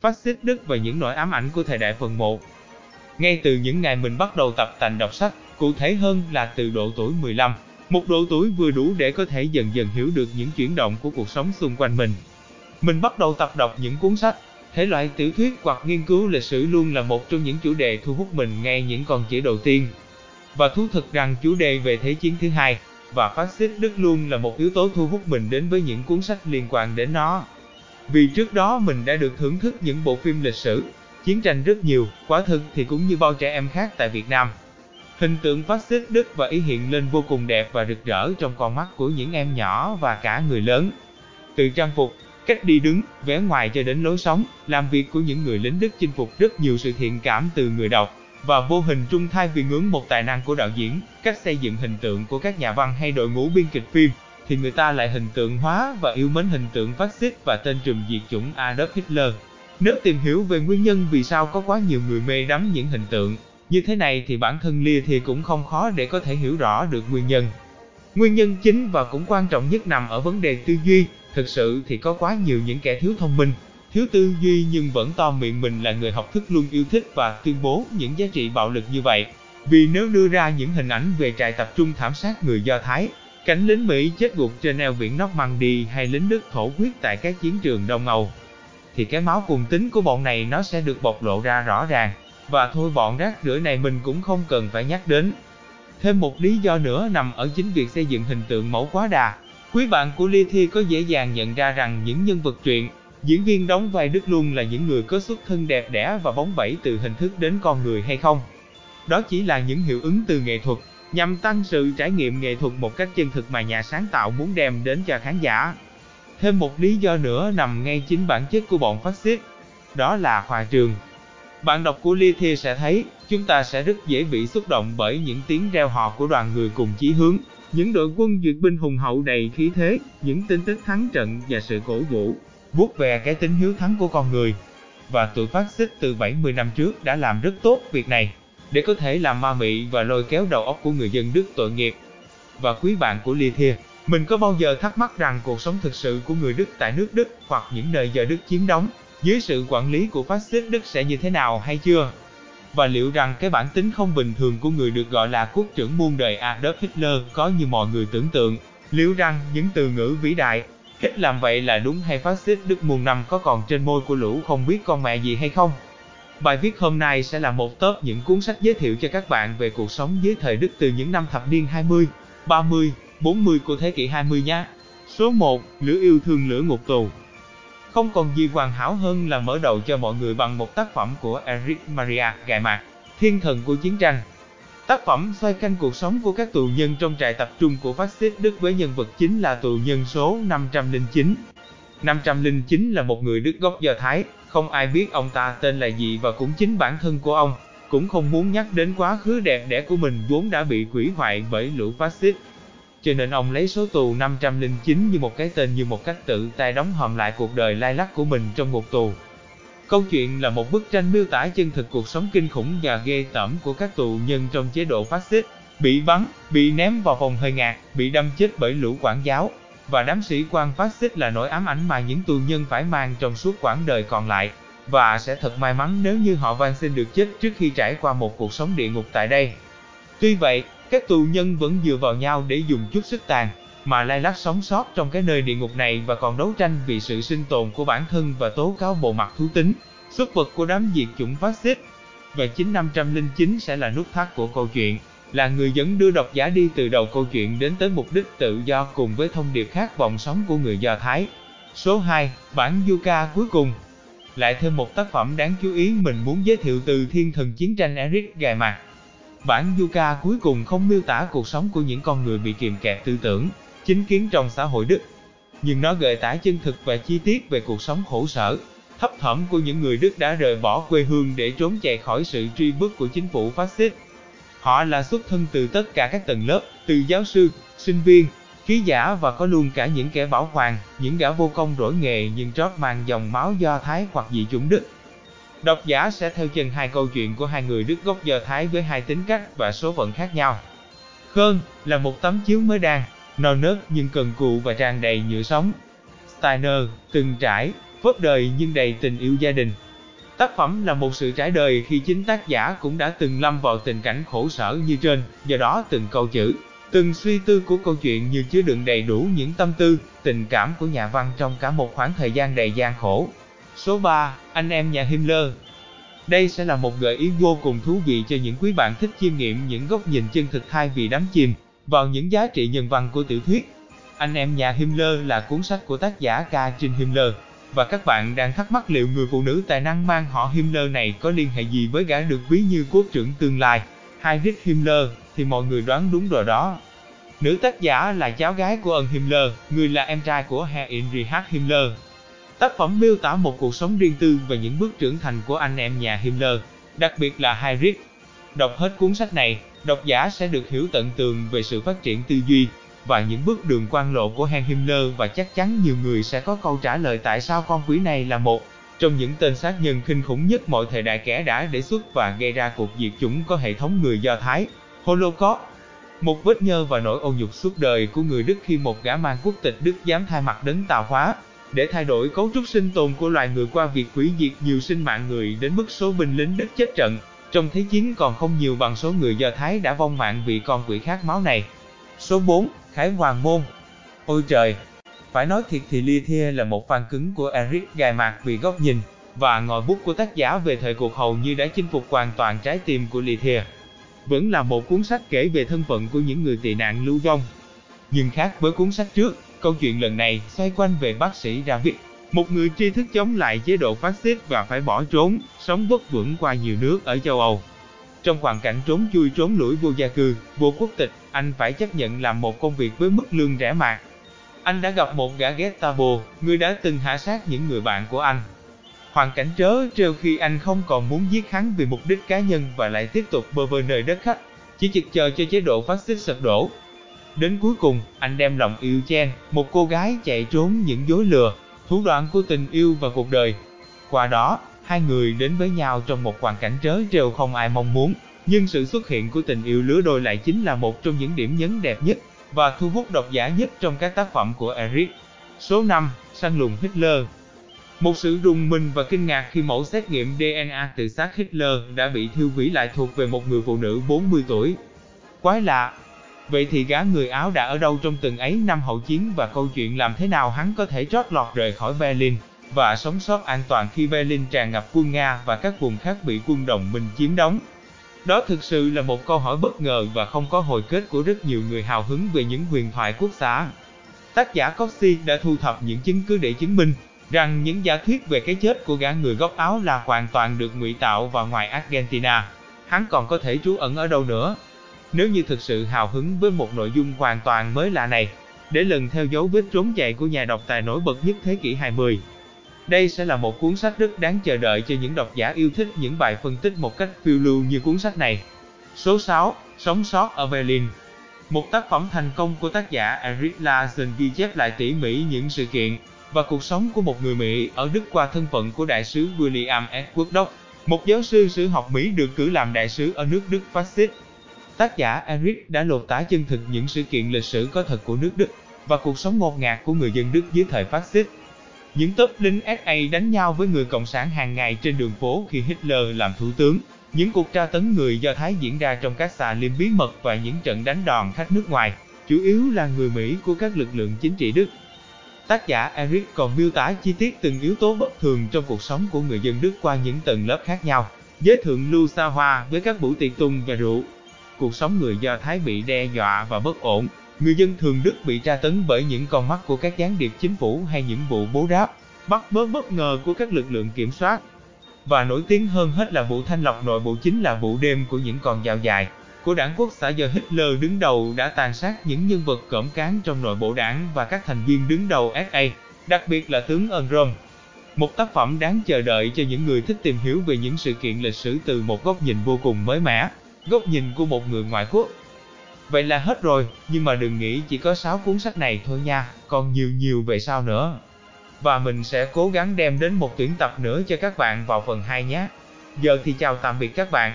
phát xít Đức và những nỗi ám ảnh của thời đại phần 1. Ngay từ những ngày mình bắt đầu tập tành đọc sách, cụ thể hơn là từ độ tuổi 15, một độ tuổi vừa đủ để có thể dần dần hiểu được những chuyển động của cuộc sống xung quanh mình. Mình bắt đầu tập đọc những cuốn sách, thể loại tiểu thuyết hoặc nghiên cứu lịch sử luôn là một trong những chủ đề thu hút mình ngay những con chỉ đầu tiên. Và thú thực rằng chủ đề về Thế chiến thứ hai và phát xít Đức luôn là một yếu tố thu hút mình đến với những cuốn sách liên quan đến nó. Vì trước đó mình đã được thưởng thức những bộ phim lịch sử, chiến tranh rất nhiều, quả thực thì cũng như bao trẻ em khác tại Việt Nam. Hình tượng phát xít Đức và Ý hiện lên vô cùng đẹp và rực rỡ trong con mắt của những em nhỏ và cả người lớn. Từ trang phục, cách đi đứng, vẻ ngoài cho đến lối sống, làm việc của những người lính Đức chinh phục rất nhiều sự thiện cảm từ người đọc, và vô hình trung thay vì ngưỡng một tài năng của đạo diễn, cách xây dựng hình tượng của các nhà văn hay đội ngũ biên kịch phim, thì người ta lại hình tượng hóa và yêu mến hình tượng phát xít và tên trùm diệt chủng Adolf Hitler. Nếu tìm hiểu về nguyên nhân vì sao có quá nhiều người mê đắm những hình tượng như thế này thì bản thân Lia thì cũng không khó để có thể hiểu rõ được nguyên nhân. Nguyên nhân chính và cũng quan trọng nhất nằm ở vấn đề tư duy, thực sự thì có quá nhiều những kẻ thiếu thông minh, thiếu tư duy nhưng vẫn to miệng mình là người học thức luôn yêu thích và tuyên bố những giá trị bạo lực như vậy. Vì nếu đưa ra những hình ảnh về trại tập trung thảm sát người Do Thái, cánh lính Mỹ chết gục trên eo biển Normandy hay lính Đức thổ huyết tại các chiến trường Đông Âu, thì cái máu cùng tính của bọn này nó sẽ được bộc lộ ra rõ ràng. Và thôi bọn rác rưởi này mình cũng không cần phải nhắc đến. Thêm một lý do nữa nằm ở chính việc xây dựng hình tượng mẫu quá đà. Quý bạn của Ly Thi có dễ dàng nhận ra rằng những nhân vật truyện, diễn viên đóng vai Đức luôn là những người có xuất thân đẹp đẽ và bóng bẩy từ hình thức đến con người hay không? Đó chỉ là những hiệu ứng từ nghệ thuật, nhằm tăng sự trải nghiệm nghệ thuật một cách chân thực mà nhà sáng tạo muốn đem đến cho khán giả. Thêm một lý do nữa nằm ngay chính bản chất của bọn phát xít, đó là hòa trường. Bạn đọc của Ly sẽ thấy, chúng ta sẽ rất dễ bị xúc động bởi những tiếng reo hò của đoàn người cùng chí hướng, những đội quân duyệt binh hùng hậu đầy khí thế, những tin tức thắng trận và sự cổ vũ, vuốt về cái tính hiếu thắng của con người. Và tụi phát xít từ 70 năm trước đã làm rất tốt việc này, để có thể làm ma mị và lôi kéo đầu óc của người dân Đức tội nghiệp. Và quý bạn của Ly mình có bao giờ thắc mắc rằng cuộc sống thực sự của người Đức tại nước Đức hoặc những nơi do Đức chiếm đóng, dưới sự quản lý của phát xít Đức sẽ như thế nào hay chưa? Và liệu rằng cái bản tính không bình thường của người được gọi là quốc trưởng muôn đời Adolf Hitler có như mọi người tưởng tượng? Liệu rằng những từ ngữ vĩ đại, Hitler làm vậy là đúng hay phát xít Đức muôn năm có còn trên môi của lũ không biết con mẹ gì hay không? Bài viết hôm nay sẽ là một top những cuốn sách giới thiệu cho các bạn về cuộc sống dưới thời Đức từ những năm thập niên 20, 30, 40 của thế kỷ 20 nhé. Số 1. Lửa yêu thương lửa ngục tù Không còn gì hoàn hảo hơn là mở đầu cho mọi người bằng một tác phẩm của Erich Maria Gài Mạc, thiên thần của chiến tranh. Tác phẩm xoay canh cuộc sống của các tù nhân trong trại tập trung của phát xít Đức với nhân vật chính là tù nhân số 509. 509 là một người Đức gốc Do Thái, không ai biết ông ta tên là gì và cũng chính bản thân của ông cũng không muốn nhắc đến quá khứ đẹp đẽ của mình vốn đã bị hủy hoại bởi lũ phát xít cho nên ông lấy số tù 509 như một cái tên như một cách tự tay đóng hòm lại cuộc đời lai lắc của mình trong ngục tù. Câu chuyện là một bức tranh miêu tả chân thực cuộc sống kinh khủng và ghê tởm của các tù nhân trong chế độ phát xít, bị bắn, bị ném vào phòng hơi ngạt, bị đâm chết bởi lũ quản giáo, và đám sĩ quan phát xít là nỗi ám ảnh mà những tù nhân phải mang trong suốt quãng đời còn lại, và sẽ thật may mắn nếu như họ van xin được chết trước khi trải qua một cuộc sống địa ngục tại đây. Tuy vậy, các tù nhân vẫn dựa vào nhau để dùng chút sức tàn, mà lai lắc sống sót trong cái nơi địa ngục này và còn đấu tranh vì sự sinh tồn của bản thân và tố cáo bộ mặt thú tính, xuất vật của đám diệt chủng phát xít. Và 9509 sẽ là nút thắt của câu chuyện, là người dẫn đưa độc giả đi từ đầu câu chuyện đến tới mục đích tự do cùng với thông điệp khát vọng sống của người Do Thái. Số 2, bản Yuka cuối cùng. Lại thêm một tác phẩm đáng chú ý mình muốn giới thiệu từ thiên thần chiến tranh Eric Gài Mặt. Bản Yuka cuối cùng không miêu tả cuộc sống của những con người bị kiềm kẹt tư tưởng, chính kiến trong xã hội Đức. Nhưng nó gợi tả chân thực và chi tiết về cuộc sống khổ sở, thấp thỏm của những người Đức đã rời bỏ quê hương để trốn chạy khỏi sự truy bức của chính phủ phát xít. Họ là xuất thân từ tất cả các tầng lớp, từ giáo sư, sinh viên, ký giả và có luôn cả những kẻ bảo hoàng, những gã vô công rỗi nghề nhưng trót mang dòng máu do Thái hoặc dị chủng Đức. Độc giả sẽ theo chân hai câu chuyện của hai người Đức gốc Do Thái với hai tính cách và số phận khác nhau. Khơn là một tấm chiếu mới đan, non nớt nhưng cần cù và tràn đầy nhựa sống. Steiner từng trải, vất đời nhưng đầy tình yêu gia đình, Tác phẩm là một sự trải đời khi chính tác giả cũng đã từng lâm vào tình cảnh khổ sở như trên, do đó từng câu chữ, từng suy tư của câu chuyện như chứa đựng đầy đủ những tâm tư, tình cảm của nhà văn trong cả một khoảng thời gian đầy gian khổ. Số 3, anh em nhà Himmler Đây sẽ là một gợi ý vô cùng thú vị cho những quý bạn thích chiêm nghiệm những góc nhìn chân thực thay vì đắm chìm vào những giá trị nhân văn của tiểu thuyết. Anh em nhà Himmler là cuốn sách của tác giả Katrin Himmler, và các bạn đang thắc mắc liệu người phụ nữ tài năng mang họ Himmler này có liên hệ gì với gã được ví như quốc trưởng tương lai, Heinrich Himmler, thì mọi người đoán đúng rồi đó. Nữ tác giả là cháu gái của ân Himmler, người là em trai của Heinrich Himmler. Tác phẩm miêu tả một cuộc sống riêng tư và những bước trưởng thành của anh em nhà Himmler, đặc biệt là Heinrich. Đọc hết cuốn sách này, độc giả sẽ được hiểu tận tường về sự phát triển tư duy, và những bước đường quan lộ của hang Himmler và chắc chắn nhiều người sẽ có câu trả lời tại sao con quỷ này là một trong những tên sát nhân kinh khủng nhất mọi thời đại kẻ đã đề xuất và gây ra cuộc diệt chủng có hệ thống người Do Thái, Holocaust. Một vết nhơ và nỗi ô nhục suốt đời của người Đức khi một gã mang quốc tịch Đức dám thay mặt đến tà hóa, để thay đổi cấu trúc sinh tồn của loài người qua việc hủy diệt nhiều sinh mạng người đến mức số binh lính Đức chết trận. Trong Thế chiến còn không nhiều bằng số người Do Thái đã vong mạng vì con quỷ khát máu này. Số 4. Khải Hoàng Môn Ôi trời! Phải nói thiệt thì Lithia là một fan cứng của Eric gài mạc vì góc nhìn và ngòi bút của tác giả về thời cuộc hầu như đã chinh phục hoàn toàn trái tim của Lithia. Vẫn là một cuốn sách kể về thân phận của những người tị nạn lưu vong. Nhưng khác với cuốn sách trước, câu chuyện lần này xoay quanh về bác sĩ David, một người tri thức chống lại chế độ phát xít và phải bỏ trốn, sống vất vưởng qua nhiều nước ở châu Âu. Trong hoàn cảnh trốn chui trốn lũi vô gia cư, vô quốc tịch, anh phải chấp nhận làm một công việc với mức lương rẻ mạt. Anh đã gặp một gã Gestapo, người đã từng hạ sát những người bạn của anh. Hoàn cảnh trớ trêu khi anh không còn muốn giết hắn vì mục đích cá nhân và lại tiếp tục bơ vơ nơi đất khách, chỉ chực chờ cho chế độ phát xít sập đổ. Đến cuối cùng, anh đem lòng yêu Chen, một cô gái chạy trốn những dối lừa, thủ đoạn của tình yêu và cuộc đời. Qua đó, hai người đến với nhau trong một hoàn cảnh trớ trêu không ai mong muốn. Nhưng sự xuất hiện của tình yêu lứa đôi lại chính là một trong những điểm nhấn đẹp nhất và thu hút độc giả nhất trong các tác phẩm của Eric. Số 5. Săn lùng Hitler Một sự rùng mình và kinh ngạc khi mẫu xét nghiệm DNA tự sát Hitler đã bị thiêu hủy lại thuộc về một người phụ nữ 40 tuổi. Quái lạ! Vậy thì gã người Áo đã ở đâu trong từng ấy năm hậu chiến và câu chuyện làm thế nào hắn có thể trót lọt rời khỏi Berlin và sống sót an toàn khi Berlin tràn ngập quân Nga và các vùng khác bị quân đồng minh chiếm đóng? Đó thực sự là một câu hỏi bất ngờ và không có hồi kết của rất nhiều người hào hứng về những huyền thoại quốc xã. Tác giả Coxie đã thu thập những chứng cứ để chứng minh rằng những giả thuyết về cái chết của gã người gốc Áo là hoàn toàn được ngụy tạo và ngoài Argentina. Hắn còn có thể trú ẩn ở đâu nữa? Nếu như thực sự hào hứng với một nội dung hoàn toàn mới lạ này, để lần theo dấu vết trốn chạy của nhà độc tài nổi bật nhất thế kỷ 20, đây sẽ là một cuốn sách rất đáng chờ đợi cho những độc giả yêu thích những bài phân tích một cách phiêu lưu như cuốn sách này. Số 6. Sống sót ở Berlin Một tác phẩm thành công của tác giả Eric Larsen ghi chép lại tỉ mỉ những sự kiện và cuộc sống của một người Mỹ ở Đức qua thân phận của đại sứ William Edward Dock, một giáo sư sử học Mỹ được cử làm đại sứ ở nước Đức phát xít. Tác giả Eric đã lột tả chân thực những sự kiện lịch sử có thật của nước Đức và cuộc sống ngột ngạt của người dân Đức dưới thời phát xít. Những tớp lính SA đánh nhau với người Cộng sản hàng ngày trên đường phố khi Hitler làm thủ tướng. Những cuộc tra tấn người Do Thái diễn ra trong các xà liêm bí mật và những trận đánh đòn khách nước ngoài, chủ yếu là người Mỹ của các lực lượng chính trị Đức. Tác giả Eric còn miêu tả chi tiết từng yếu tố bất thường trong cuộc sống của người dân Đức qua những tầng lớp khác nhau. Giới thượng lưu xa hoa với các buổi tiệc tùng và rượu. Cuộc sống người Do Thái bị đe dọa và bất ổn, Người dân thường Đức bị tra tấn bởi những con mắt của các gián điệp chính phủ hay những vụ bố ráp, bắt bớ bất ngờ của các lực lượng kiểm soát. Và nổi tiếng hơn hết là vụ thanh lọc nội bộ chính là vụ đêm của những con dao dài của đảng quốc xã do Hitler đứng đầu đã tàn sát những nhân vật cỡm cán trong nội bộ đảng và các thành viên đứng đầu SA, đặc biệt là tướng ân Một tác phẩm đáng chờ đợi cho những người thích tìm hiểu về những sự kiện lịch sử từ một góc nhìn vô cùng mới mẻ, góc nhìn của một người ngoại quốc. Vậy là hết rồi, nhưng mà đừng nghĩ chỉ có 6 cuốn sách này thôi nha, còn nhiều nhiều về sau nữa. Và mình sẽ cố gắng đem đến một tuyển tập nữa cho các bạn vào phần 2 nhé. Giờ thì chào tạm biệt các bạn.